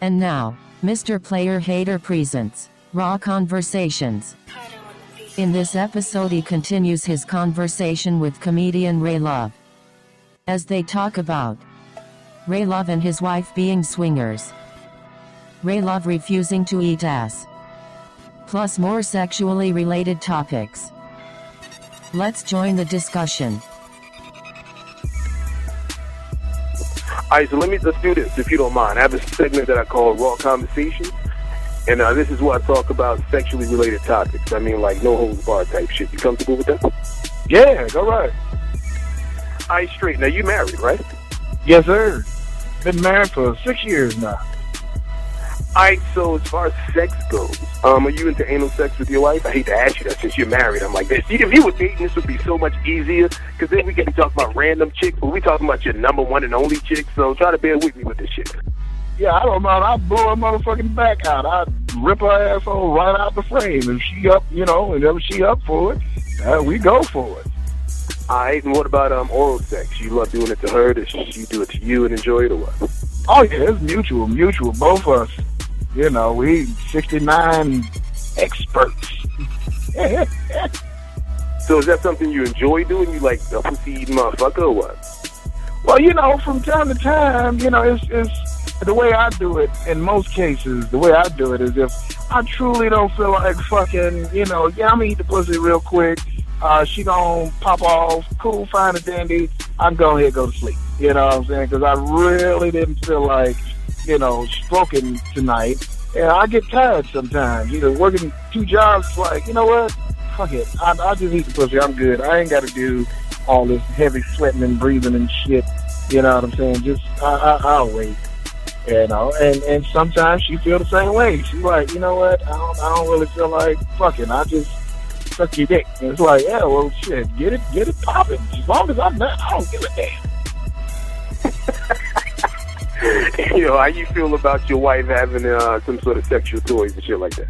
And now, Mr. Player Hater presents Raw Conversations. In this episode, he continues his conversation with comedian Ray Love. As they talk about Ray Love and his wife being swingers, Ray Love refusing to eat ass, plus more sexually related topics. Let's join the discussion. All right, so let me let's do this if you don't mind. I have a segment that I call Raw Conversations, and uh, this is where I talk about sexually related topics. I mean, like no holds barred type shit. You comfortable with that? Yeah, go right. All right, straight. Now you married, right? Yes, sir. Been married for six years now. All right, so as far as sex goes, um, are you into anal sex with your wife? I hate to ask you that since you're married. I'm like, this. If you were dating, this would be so much easier because then we get to talk about random chicks, but we talking about your number one and only chick. So try to bear with me with this shit. Yeah, I don't mind. I blow her motherfucking back out. I rip her asshole right out the frame. If she up, you know, whenever she up for it, uh, we go for it. All right, and what about um oral sex? You love doing it to her? Does she do it to you and enjoy it or what? Oh yeah, it's mutual, mutual. Both of us. You know, we 69 experts. So is that something you enjoy doing? You like a pussy eating motherfucker or what? Well, you know, from time to time, you know, it's, it's the way I do it. In most cases, the way I do it is if I truly don't feel like fucking, you know, yeah, I'm gonna eat the pussy real quick. Uh, she gonna pop off, cool, fine and dandy. I'm going to go to sleep. You know what I'm saying? Because I really didn't feel like, you know, stroking tonight. And I get tired sometimes. You know, working two jobs, like, you know what? Fuck it. I, I'll just eat the pussy. I'm good. I ain't got to do all this heavy sweating and breathing and shit. You know what I'm saying? Just I, I, I'll wait. You know, and and sometimes she feel the same way. She's like, you know what? I don't I don't really feel like fucking. I just suck your dick. And it's like, yeah, well, shit, get it get it popping. As long as I'm not, I don't give a damn. you know, how you feel about your wife having uh, some sort of sexual toys and shit like that?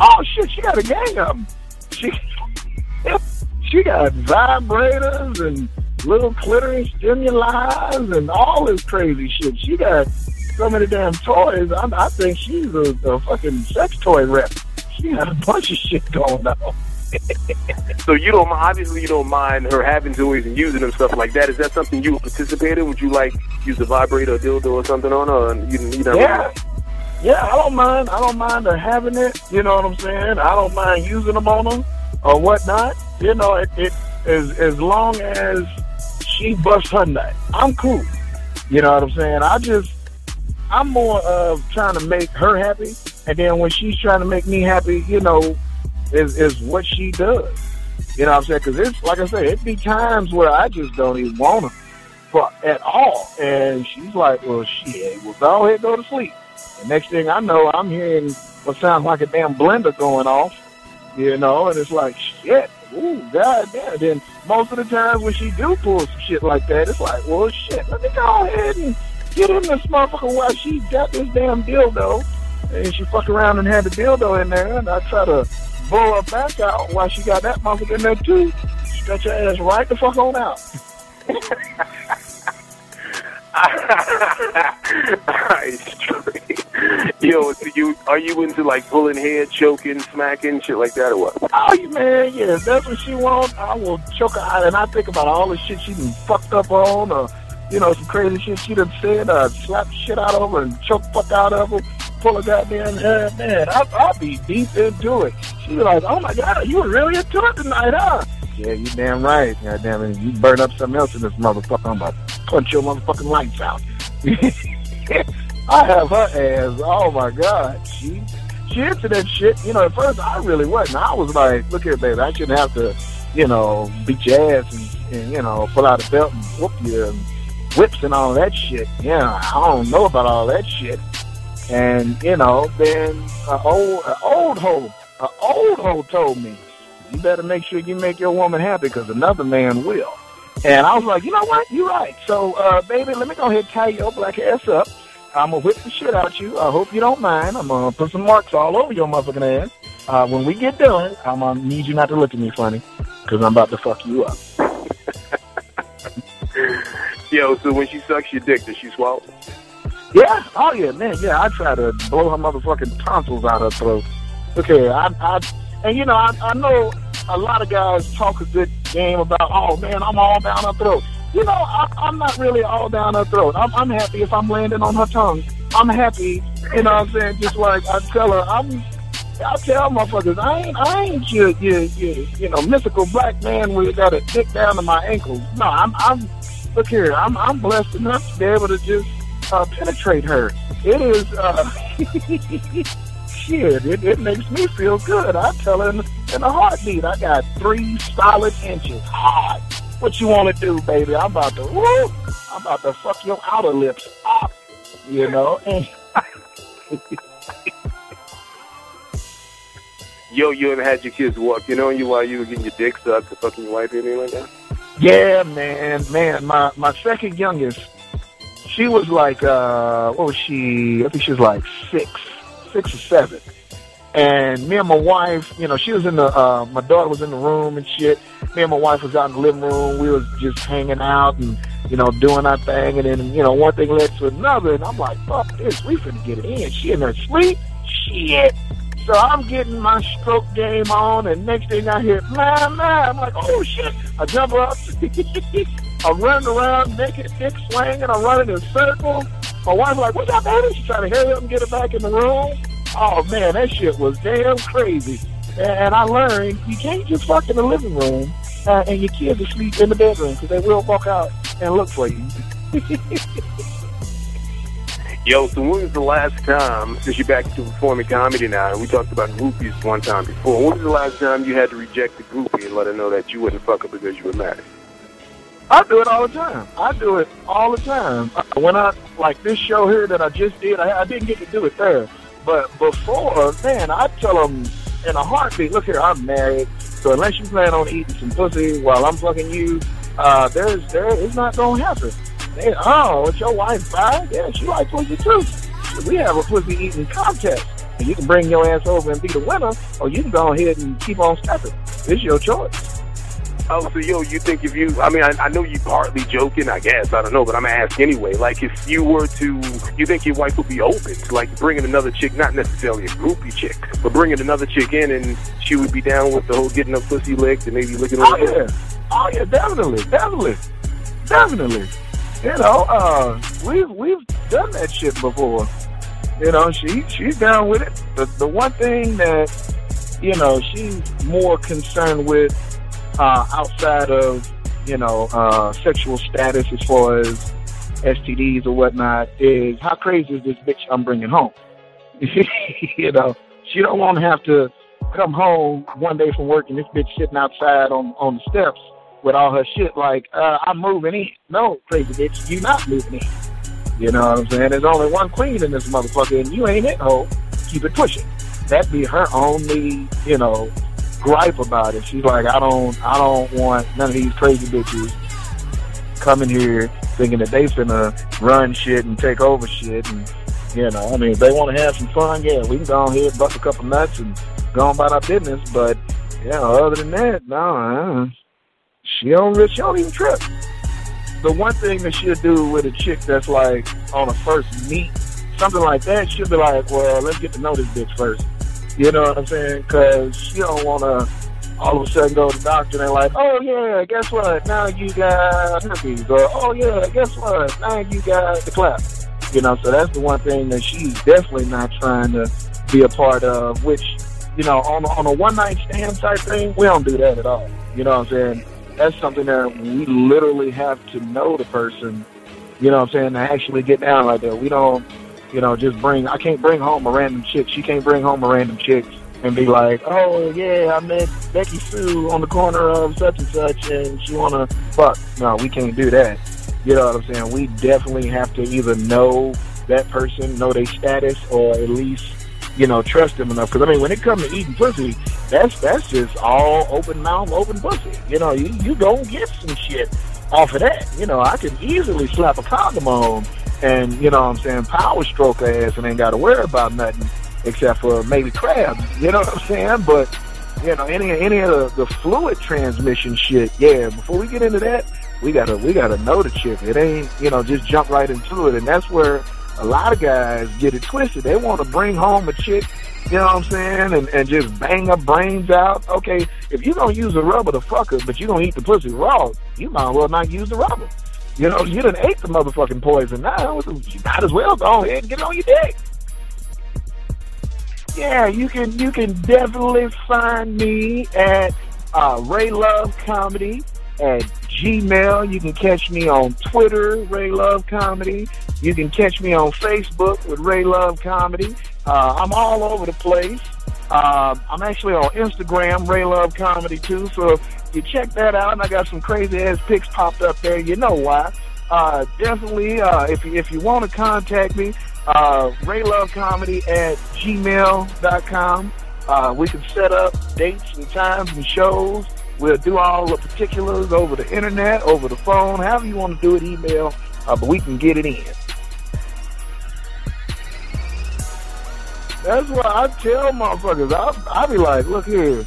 Oh shit, she got a gang of them. She she got vibrators and little clitoris stimuli and all this crazy shit. She got so many damn toys. I, I think she's a, a fucking sex toy rep. She got a bunch of shit going on. So you don't obviously you don't mind her having toys and using them stuff like that. Is that something you would participate in? Would you like use a vibrator, or dildo, or something on her? And you, you know, Yeah. Yeah, I don't mind. I don't mind her having it. You know what I'm saying? I don't mind using them on her or whatnot. You know, it, it as as long as she busts her nut, I'm cool. You know what I'm saying? I just I'm more of trying to make her happy, and then when she's trying to make me happy, you know, is is what she does. You know what I'm saying? Because it's like I said, it be times where I just don't even want her for at all, and she's like, "Well, shit, well, go ahead, go to sleep." The next thing I know, I'm hearing what sounds like a damn blender going off, you know, and it's like, shit, ooh, goddamn. Then most of the times when she do pull some shit like that, it's like, well, shit, let me go ahead and get in this motherfucker while she got this damn dildo. And she fuck around and had the dildo in there, and I try to blow her back out while she got that motherfucker in there too. Stretch her ass right the fuck on out. Yo, so you are you into like pulling hair, choking, smacking, shit like that, or what? Oh, man, yeah, if that's what she wants, I will choke her out. And I think about all the shit she done fucked up on, or, you know, some crazy shit she done said, uh, slap shit out of her and choke fuck out of her, pull a goddamn hair. Man, I, I'll be deep into it. She was like, oh my God, you were really into it tonight, huh? Yeah, you damn right. Goddamn it, you burn up something else in this motherfucker. I'm about to punch your motherfucking lights out. I have her ass. Oh my god, she she into that shit. You know, at first I really wasn't. I was like, look here, baby, I shouldn't have to, you know, beat your ass and, and you know, pull out a belt and whoop you and whips and all that shit. Yeah, I don't know about all that shit. And you know, then an old an old hoe, an old hoe told me, you better make sure you make your woman happy because another man will. And I was like, you know what? You're right. So, uh, baby, let me go ahead and tie your black ass up. I'm gonna whip the shit out you. I hope you don't mind. I'm gonna put some marks all over your motherfucking ass. Uh, when we get done, I'm gonna need you not to look at me funny, cause I'm about to fuck you up. Yo, so when she sucks your dick, does she swallow? Yeah, oh yeah, man, yeah. I try to blow her motherfucking tonsils out her throat. Okay, I, I, and you know, I, I know a lot of guys talk a good game about, oh man, I'm all down her throat. You know, I, I'm not really all down her throat. I'm, I'm happy if I'm landing on her tongue. I'm happy, you know what I'm saying? Just like I tell her, I'm, I tell motherfuckers, I ain't, I ain't your, your, your, you know, mythical black man where you got a dick down to my ankles. No, I'm, I'm, look here, I'm, I'm blessed enough to be able to just uh, penetrate her. It is, uh, shit, it, it makes me feel good. I tell her in, in a heartbeat, I got three solid inches hard. What you want to do, baby? I'm about to, woo, I'm about to fuck your outer lips off, you know? Yo, you ever had your kids walk? walking on you while you were getting your dick sucked or fucking your wife or anything like that? Yeah, man, man. My my second youngest, she was like, uh, what was she? I think she was like six, six or seven. And me and my wife, you know, she was in the, uh, my daughter was in the room and shit. Me and my wife was out in the living room. We was just hanging out and, you know, doing our thing. And then, you know, one thing led to another. And I'm like, fuck this. We finna get it in. She in her sleep. Shit. So I'm getting my stroke game on, and next thing I hear, man, man, I'm like, oh shit! I jump up, I'm running around, naked, dick swinging, I'm running in circles. My wife's like, what's up, baby? She's trying to hurry up and get it back in the room. Oh man, that shit was damn crazy. And I learned you can't just fuck in the living room uh, and your kids asleep in the bedroom because they will walk out and look for you. Yo, so when was the last time, since you're back to performing comedy now, and we talked about groupies one time before, when was the last time you had to reject the groupie and let her know that you wouldn't fuck her because you were married? I do it all the time. I do it all the time. When I, like this show here that I just did, I, I didn't get to do it there. But before, man, I tell them in a heartbeat, look here, I'm married, so unless you plan on eating some pussy while I'm fucking you, uh, there's, there, it's not going to happen. They, oh, it's your wife bi? Yeah, she like pussy too. We have a pussy eating contest. And you can bring your ass over and be the winner, or you can go ahead and keep on stepping. It's your choice. Oh, so yo, you think if you, I mean, I, I know you partly joking, I guess, I don't know, but I'm gonna ask anyway. Like, if you were to, you think your wife would be open to like bringing another chick, not necessarily a groupie chick, but bringing another chick in, and she would be down with the whole getting her pussy licked and maybe licking her. Oh yeah, oh yeah, definitely, definitely, definitely. You know, uh, we've we've done that shit before. You know, she she's down with it. The the one thing that you know she's more concerned with uh, outside of you know uh, sexual status as far as STDs or whatnot is how crazy is this bitch I'm bringing home? you know, she don't want to have to come home one day from work and this bitch sitting outside on on the steps with all her shit like uh, I'm moving in. No, crazy bitch, you not moving in. You know what I'm saying? There's only one queen in this motherfucker, and you ain't it. Oh, keep it pushing. That be her only, you know, gripe about it. She's like, I don't, I don't want none of these crazy bitches coming here thinking that they finna run shit and take over shit. And you know, I mean, if they want to have some fun, yeah, we can go ahead, bust a couple nuts, and go on about our business. But yeah, other than that, no, uh, she don't, she don't even trip. The one thing that she'll do with a chick that's like on a first meet, something like that, she'll be like, well, let's get to know this bitch first. You know what I'm saying? Because she don't want to all of a sudden go to the doctor and they're like, oh yeah, guess what? Now you got herpes. Or, oh yeah, guess what? Now you got the clap. You know, so that's the one thing that she's definitely not trying to be a part of, which, you know, on, on a one night stand type thing, we don't do that at all. You know what I'm saying? That's something that we literally have to know the person, you know what I'm saying, to actually get down like that. We don't you know, just bring. I can't bring home a random chick. She can't bring home a random chick and be like, "Oh yeah, I met Becky Sue on the corner of such and such, and she wanna fuck." No, we can't do that. You know what I'm saying? We definitely have to either know that person, know their status, or at least you know trust them enough. Because I mean, when it comes to eating pussy, that's that's just all open mouth, open pussy. You know, you you gonna get some shit off of that. You know, I could easily slap a condom on and you know what I'm saying, power stroke her ass and ain't got to worry about nothing except for maybe crabs. You know what I'm saying? But you know, any any of the, the fluid transmission shit, yeah. Before we get into that, we gotta we gotta know the chick. It ain't you know just jump right into it, and that's where a lot of guys get it twisted. They want to bring home a chick, you know what I'm saying, and, and just bang her brains out. Okay, if you're going to use the rubber to fuck her, but you're going to eat the pussy raw, you might as well not use the rubber. You know, you done ate the motherfucking poison. Now, you might as well go ahead and get on your dick. Yeah, you can you can definitely find me at uh, Ray Love Comedy at Gmail. You can catch me on Twitter, Ray Love Comedy. You can catch me on Facebook with Ray Love Comedy. Uh, I'm all over the place. Uh, I'm actually on Instagram, Ray Love Comedy too. So if you check that out, and I got some crazy ass pics popped up there. You know why? Uh, definitely, uh, if you, if you want to contact me, uh, raylovecomedy at gmail.com. Uh, we can set up dates and times and shows. We'll do all the particulars over the internet, over the phone, however you want to do it, email, uh, but we can get it in. That's why I tell motherfuckers, I, I be like, look here,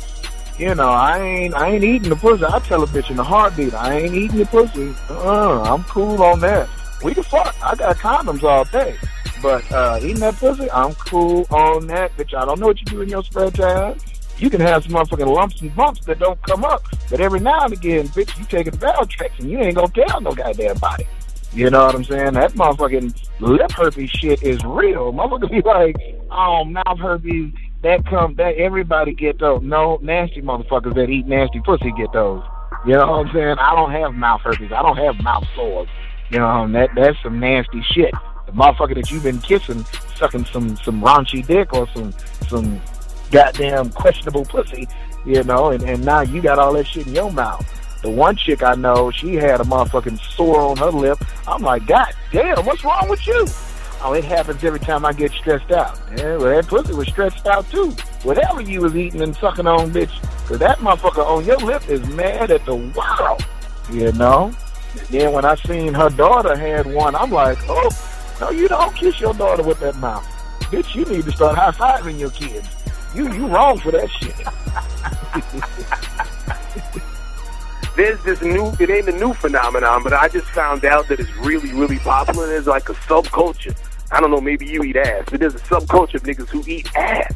you know, I ain't I ain't eating the pussy. I tell a bitch in a heartbeat, I ain't eating the pussy. Uh, I'm cool on that. We can fuck. I got condoms all day. But uh, eating that pussy, I'm cool on that, bitch. I don't know what you do in your spare time. You can have some motherfucking lumps and bumps that don't come up, but every now and again, bitch, you taking Valtrex and you ain't gonna tell no goddamn body. You know what I'm saying? That motherfucking lip herpes shit is real. Motherfucker be like, oh, mouth herpes, that come, that everybody get those. No, nasty motherfuckers that eat nasty pussy get those. You know what I'm saying? I don't have mouth herpes. I don't have mouth sores. You know, um, that that's some nasty shit the motherfucker that you've been kissing, sucking some some raunchy dick or some some goddamn questionable pussy, you know, and, and now you got all that shit in your mouth. The one chick I know, she had a motherfucking sore on her lip. I'm like, God damn, what's wrong with you? Oh, it happens every time I get stressed out. Yeah, well, that pussy was stressed out too. Whatever you was eating and sucking on, bitch, because that motherfucker on your lip is mad at the world, you know? And then when I seen her daughter had one, I'm like, oh, no, you don't kiss your daughter with that mouth. Bitch, you need to start high fiving your kids. You you wrong for that shit. There's this new, it ain't a new phenomenon, but I just found out that it's really, really popular. There's like a subculture. I don't know, maybe you eat ass, but there's a subculture of niggas who eat ass.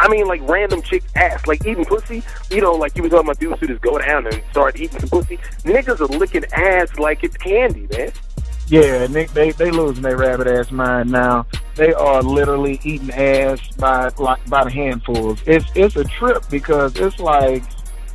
I mean, like random chick ass, like eating pussy. You know, like you were talking about dudes who just go down and start eating some pussy. Niggas are licking ass like it's candy, man. Yeah, Nick, they they losing their rabbit ass mind now. They are literally eating ass by like by the handfuls. It's it's a trip because it's like,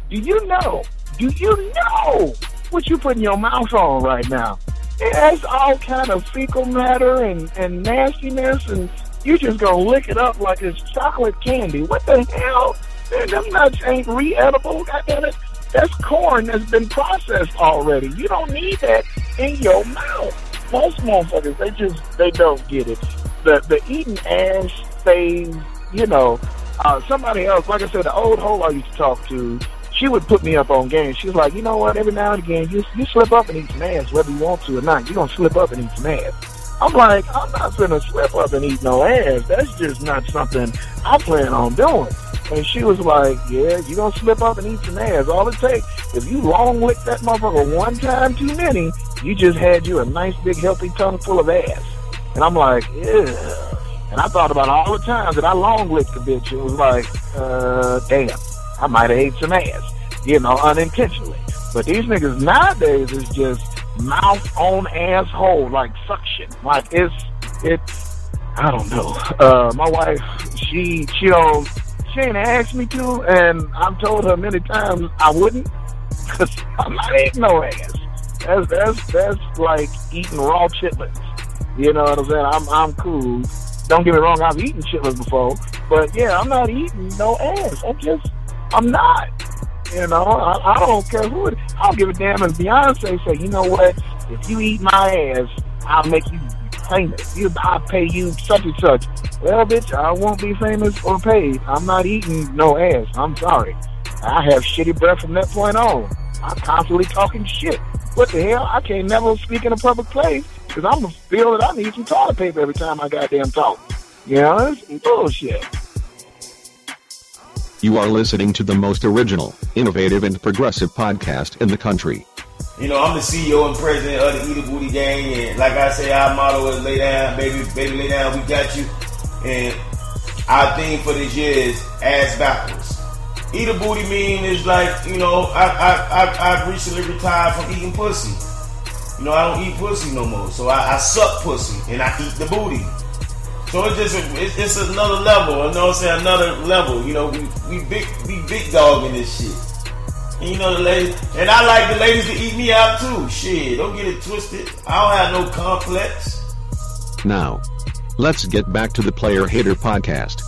do you know? Do you know what you put in your mouth on right now? It has all kind of fecal matter and and nastiness, and you just gonna lick it up like it's chocolate candy. What the hell? Man, them nuts ain't re-edible. Goddamn it! That's corn that's been processed already. You don't need that in your mouth most motherfuckers, they just they don't get it. The the eating ass phase, you know, uh, somebody else, like I said, the old hoe I used to talk to, she would put me up on games. She's like, you know what? Every now and again, you you slip up and eat some ass, whether you want to or not. You're gonna slip up and eat some ass. I'm like, I'm not gonna slip up and eat no ass. That's just not something I plan on doing. And she was like, yeah, you gonna slip up and eat some ass. All it takes, if you long lick that motherfucker one time too many, you just had you a nice big healthy tongue full of ass. And I'm like, yeah. And I thought about all the times that I long licked the bitch. It was like, uh, damn, I might have ate some ass, you know, unintentionally. But these niggas nowadays is just mouth on asshole, like suction. Like it's, it's, I don't know. Uh, my wife, she, she don't, she ain't asked me to, and I've told her many times I wouldn't, cause I'm not eating no ass. That's that's that's like eating raw chitlins. You know what I'm saying? I'm I'm cool. Don't get me wrong, I've eaten chitlins before, but yeah, I'm not eating no ass. I'm just I'm not. You know, I, I don't care who it. I don't give a damn if Beyonce say, you know what? If you eat my ass, I'll make you famous. You, I'll pay you such and such. Well, bitch, I won't be famous or paid. I'm not eating no ass. I'm sorry. I have shitty breath from that point on. I'm constantly talking shit. What the hell? I can't never speak in a public place because I'm going to feel that I need some toilet paper every time I goddamn talk. You know, it's bullshit. You are listening to the most original, innovative, and progressive podcast in the country. You know, I'm the CEO and president of the Eat a Booty Gang, and like I say, our motto is lay down, baby, baby, lay down, we got you. And our theme for this year is ass backwards. Eat a booty mean is like, you know, I I I I've recently retired from eating pussy. You know, I don't eat pussy no more, so I, I suck pussy and I eat the booty. So it's just it's, it's another level. You know what I'm saying? Another level. You know, we we big we big dog in this shit. And you know the ladies, and I like the ladies to eat me out too. Shit, don't get it twisted. I don't have no complex. Now, let's get back to the Player Hater podcast.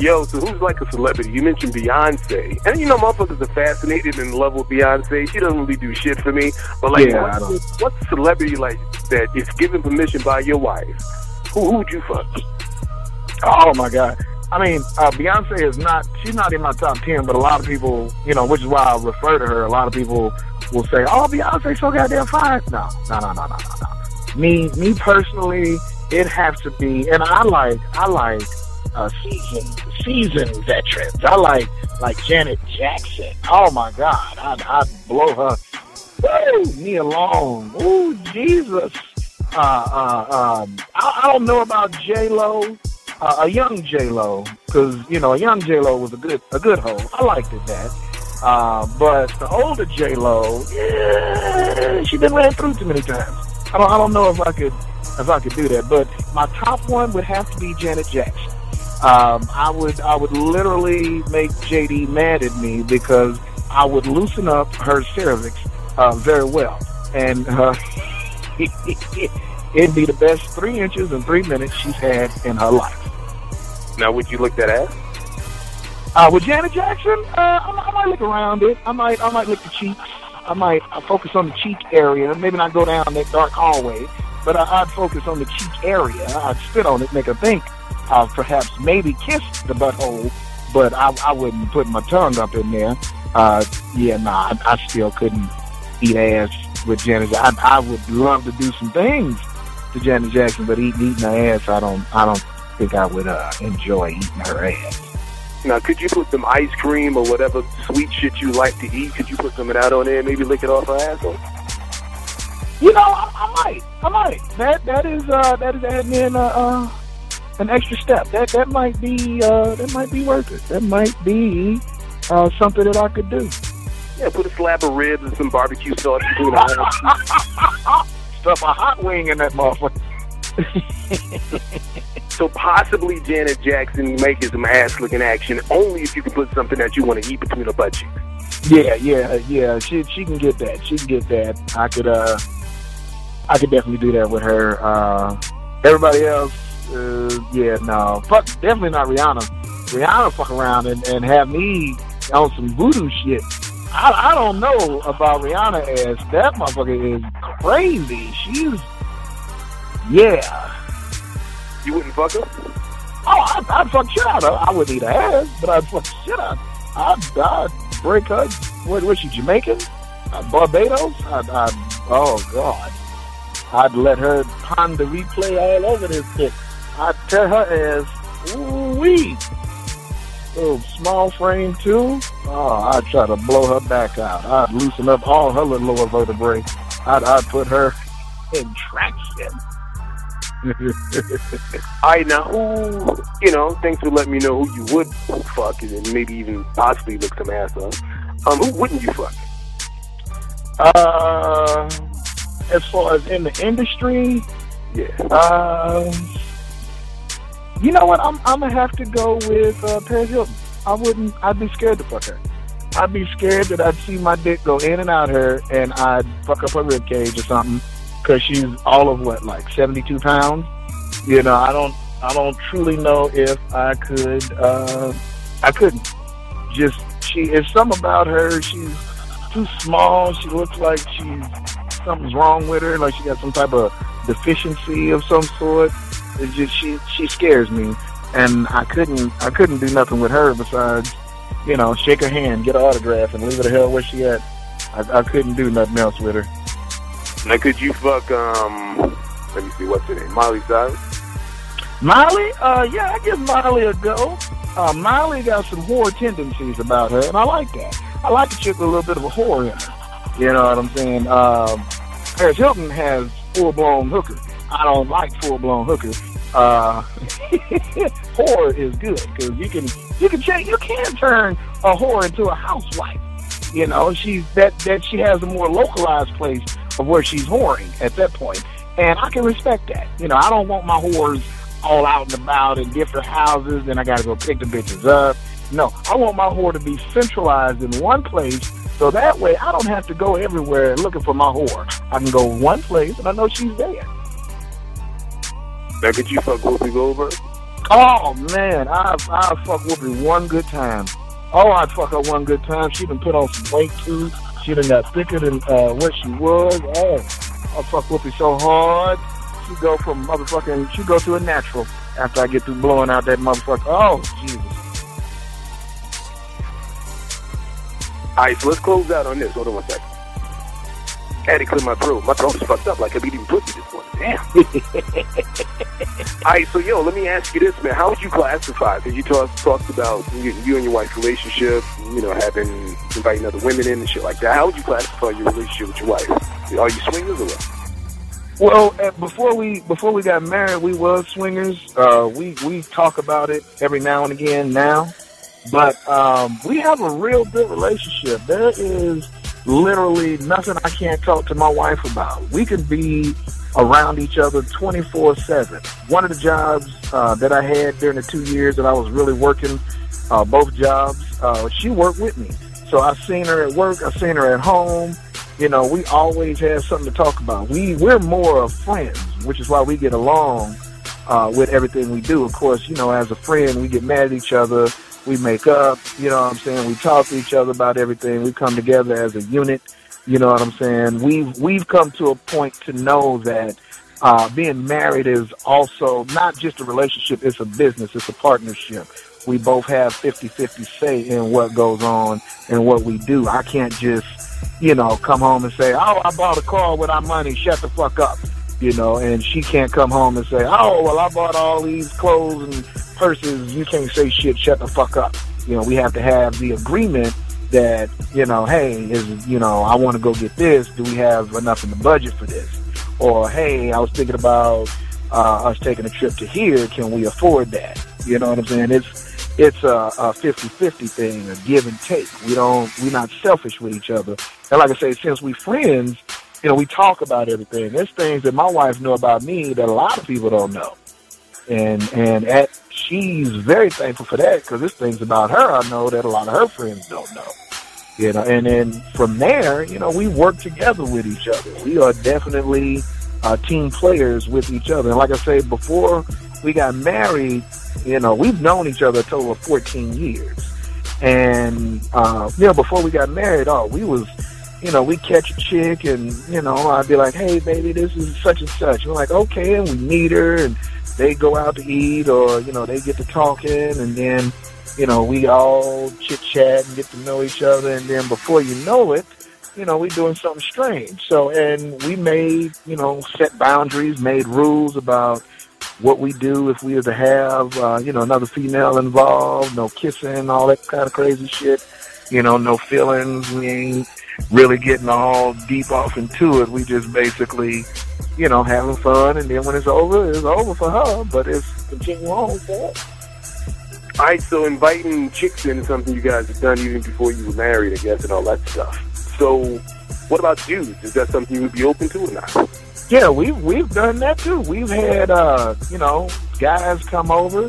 Yo, so who's like a celebrity? You mentioned Beyonce, and you know, motherfuckers are fascinated in love with Beyonce. She doesn't really do shit for me, but like, Yeah, what's, what's a celebrity like that is given permission by your wife? Who who would you fuck? Oh my god. I mean, uh, Beyonce is not. She's not in my top ten, but a lot of people, you know, which is why I refer to her. A lot of people will say, "Oh, Beyonce's so goddamn fine." No, no, no, no, no, no, no. Me, me personally, it has to be. And I like, I like uh, seasoned, veterans. I like, like Janet Jackson. Oh my God, I'd, I'd blow her. Woo, me alone. Ooh, Jesus. Uh, uh, um, I, I don't know about J Lo uh, a young J Lo, because you know a young J Lo was a good a good hoe. I liked it that. Uh, but the older J Lo, yeah, she been ran through too many times. I don't I don't know if I could if I could do that. But my top one would have to be Janet Jackson. Um, I would I would literally make JD mad at me because I would loosen up her cervix uh, very well, and uh, it'd be the best three inches and three minutes she's had in her life. Now, would you lick that ass? Uh, with Janet Jackson, uh, I, I might look around it. I might, I might lick the cheeks. I might I focus on the cheek area. Maybe not go down that dark hallway, but I, I'd focus on the cheek area. I'd spit on it, make her think. Uh, perhaps maybe kiss the butthole, but I, I wouldn't put my tongue up in there. Uh, yeah, nah, I, I still couldn't eat ass with Janet. I, I would love to do some things to Janet Jackson, but eating eating her ass, I don't, I don't think I would uh, enjoy eating her ass. Now, could you put some ice cream or whatever sweet shit you like to eat? Could you put some of that on there and maybe lick it off her asshole? You know, I, I might, I might. That that is uh, that is adding in uh, uh, an extra step. That that might be uh, that might be worth it. That might be uh, something that I could do. Yeah, put a slab of ribs and some barbecue sauce between ass. Stuff a hot wing in that motherfucker. So possibly Janet Jackson making some ass looking action only if you can put something that you want to eat between her butt cheeks. Yeah, yeah, yeah. She she can get that. She can get that. I could uh, I could definitely do that with her. Uh, everybody else, uh, yeah, no, fuck, definitely not Rihanna. Rihanna fuck around and, and have me on some voodoo shit. I, I don't know about Rihanna ass. That motherfucker is crazy. She's yeah. You wouldn't fuck her? Oh, I'd, I'd fuck shit out of her. I wouldn't eat her ass, but I'd fuck shit out. I'd, I'd break her. What was she Jamaican? Uh, Barbados? I'd, I'd, oh God, I'd let her Pon de Replay all over this shit. I'd tear her as Ooh wee. Little small frame too. Oh, I'd try to blow her back out. I'd loosen up all her little lower vertebrae. I'd, I'd put her in traction. All right, now who, you know, thanks for letting me know who you would fuck and maybe even possibly look some ass up. Um, who wouldn't you fuck? Uh, as far as in the industry, Yeah. uh, you know what? I'm I'm gonna have to go with uh, Paris Hilton. I wouldn't. I'd be scared to fuck her. I'd be scared that I'd see my dick go in and out her, and I'd fuck up her rib cage or something, because she's all of what, like 72 pounds. You know, I don't. I don't truly know if I could. Uh, I couldn't. Just she. It's something about her. She's too small. She looks like she's something's wrong with her. Like she got some type of deficiency of some sort. It's just she. She scares me, and I couldn't. I couldn't do nothing with her besides, you know, shake her hand, get her autograph, and leave her the hell where she at. I, I couldn't do nothing else with her. Now, could you fuck, um, let me see, what's her name? Miley Cyrus? Molly, uh, yeah, I give Molly a go. Uh, Miley got some whore tendencies about her, and I like that. I like a chick with a little bit of a whore in her. You know what I'm saying? Um, Paris Hilton has full blown hooker. I don't like full blown hookers. Uh, whore is good because you can you can change you can turn a whore into a housewife. You know, she's that that she has a more localized place of where she's whoring at that point, and I can respect that. You know, I don't want my whores all out and about in different houses, and I got to go pick the bitches up. No, I want my whore to be centralized in one place, so that way I don't have to go everywhere looking for my whore. I can go one place, and I know she's there. Now, could you fuck Whoopi Goldberg? Oh man, I I fuck Whoopi one good time. Oh, I'd fuck her one good time. She done put on some weight too. She done got thicker than uh, what she was. Oh, I fuck Whoopi so hard. She go from motherfucking. She go to a natural after I get through blowing out that motherfucker. Oh Jesus. All right, so let's close out on this. Hold on one second. I had to clear my throat. My throat is fucked up like I'm eating pussy this morning. Damn. All right, so yo, let me ask you this, man. How would you classify? Because you talk, talked about you, you and your wife's relationship, you know, having inviting other women in and shit like that. How would you classify your relationship with your wife? Are you swingers or what? Well, uh, before we before we got married, we was swingers. Uh, we we talk about it every now and again now, but um, we have a real good relationship. There is literally nothing I can't talk to my wife about. We can be around each other 24 7. One of the jobs uh, that I had during the two years that I was really working, uh, both jobs, uh, she worked with me. So I've seen her at work, I've seen her at home. You know, we always have something to talk about. We we're more of friends, which is why we get along uh, with everything we do. Of course, you know, as a friend, we get mad at each other we make up, you know what I'm saying? We talk to each other about everything. We come together as a unit, you know what I'm saying? We've we've come to a point to know that uh, being married is also not just a relationship, it's a business, it's a partnership. We both have 50-50 say in what goes on and what we do. I can't just, you know, come home and say, oh, I bought a car with our money, shut the fuck up. You know, and she can't come home and say, oh, well, I bought all these clothes and purses, you can't say shit, shut the fuck up. You know, we have to have the agreement that, you know, hey, is, you know, I want to go get this. Do we have enough in the budget for this? Or, hey, I was thinking about uh, us taking a trip to here. Can we afford that? You know what I'm saying? It's, it's a, a 50-50 thing, a give and take. We don't, we're not selfish with each other. And like I say, since we're friends, you know, we talk about everything. There's things that my wife know about me that a lot of people don't know. And, and at she's very thankful for that because this thing's about her. I know that a lot of her friends don't know. You know, and then from there, you know, we work together with each other. We are definitely uh, team players with each other. And like I say, before we got married, you know, we've known each other a total of 14 years. And, uh, you know, before we got married, oh, we was, you know, we catch a chick and, you know, I'd be like, hey, baby, this is such and such. We're like, okay. And we meet her and, they go out to eat or, you know, they get to talking and then, you know, we all chit chat and get to know each other and then before you know it, you know, we're doing something strange. So, and we made, you know, set boundaries, made rules about what we do if we were to have, uh, you know, another female involved, no kissing, all that kind of crazy shit, you know, no feelings. We ain't really getting all deep off into it. We just basically, you know, having fun, and then when it's over, it's over for her, but it's continue on for us. All right, so inviting chicks in is something you guys have done even before you were married, I guess, and all that stuff. So, what about dudes? Is that something you would be open to or not? Yeah, we've we've done that too. We've had uh, you know guys come over.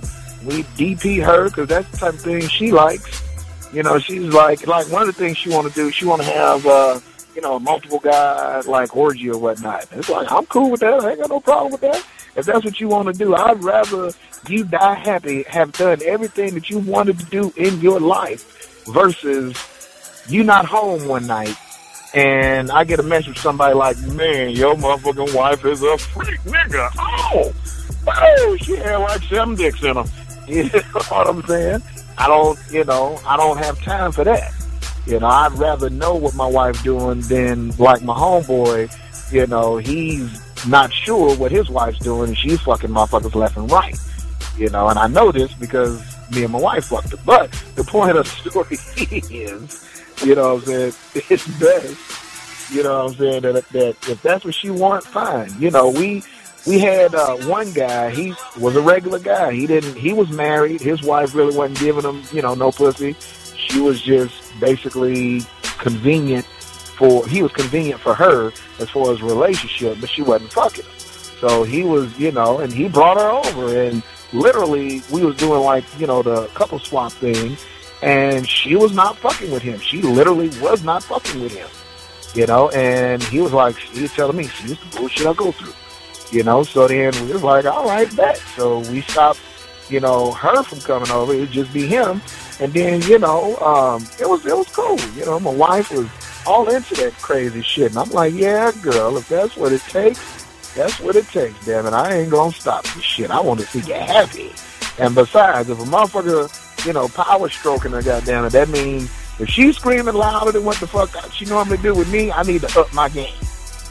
We DP her because that's the type of thing she likes. You know, she's like like one of the things she want to do. She want to have uh, you know, multiple guys like orgy or whatnot. It's like I'm cool with that. I ain't got no problem with that. If that's what you want to do, I'd rather you die happy, have done everything that you wanted to do in your life, versus you not home one night and I get a message from somebody like, "Man, your motherfucking wife is a freak nigga." Oh, oh, she had like seven dicks in her. You know what I'm saying? I don't, you know, I don't have time for that. You know, I'd rather know what my wife doing than like my homeboy. You know, he's not sure what his wife's doing, and she's fucking motherfuckers left and right. You know, and I know this because me and my wife fucked her. But the point of the story is You know what I'm saying? It's best. You know what I'm saying? That, that if that's what she wants, fine. You know, we we had uh, one guy. He was a regular guy. He didn't. He was married. His wife really wasn't giving him, you know, no pussy. She was just basically convenient for. He was convenient for her as far as relationship, but she wasn't fucking him. So he was, you know, and he brought her over, and literally we was doing like, you know, the couple swap thing, and she was not fucking with him. She literally was not fucking with him, you know. And he was like, he was telling me, "See, this the bullshit I go through." You know, so then we was like, all right, bet. So we stopped, you know, her from coming over. It'd just be him. And then, you know, um, it was it was cool. You know, my wife was all into that crazy shit. And I'm like, yeah, girl, if that's what it takes, that's what it takes, damn it. I ain't gonna stop this shit. I want to see you happy. And besides, if a motherfucker, you know, power stroking her, goddamn it, that means if she's screaming louder than what the fuck she normally do with me, I need to up my game.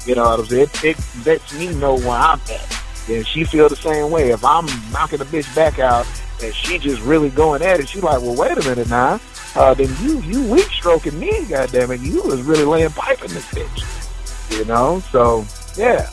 You know what I'm saying? It, it lets me know where I'm at. And she feel the same way. If I'm knocking a bitch back out and she just really going at it, she like, well, wait a minute now. Uh, then you you weak stroking me, goddamn it. You was really laying pipe in this bitch. You know? So, yeah.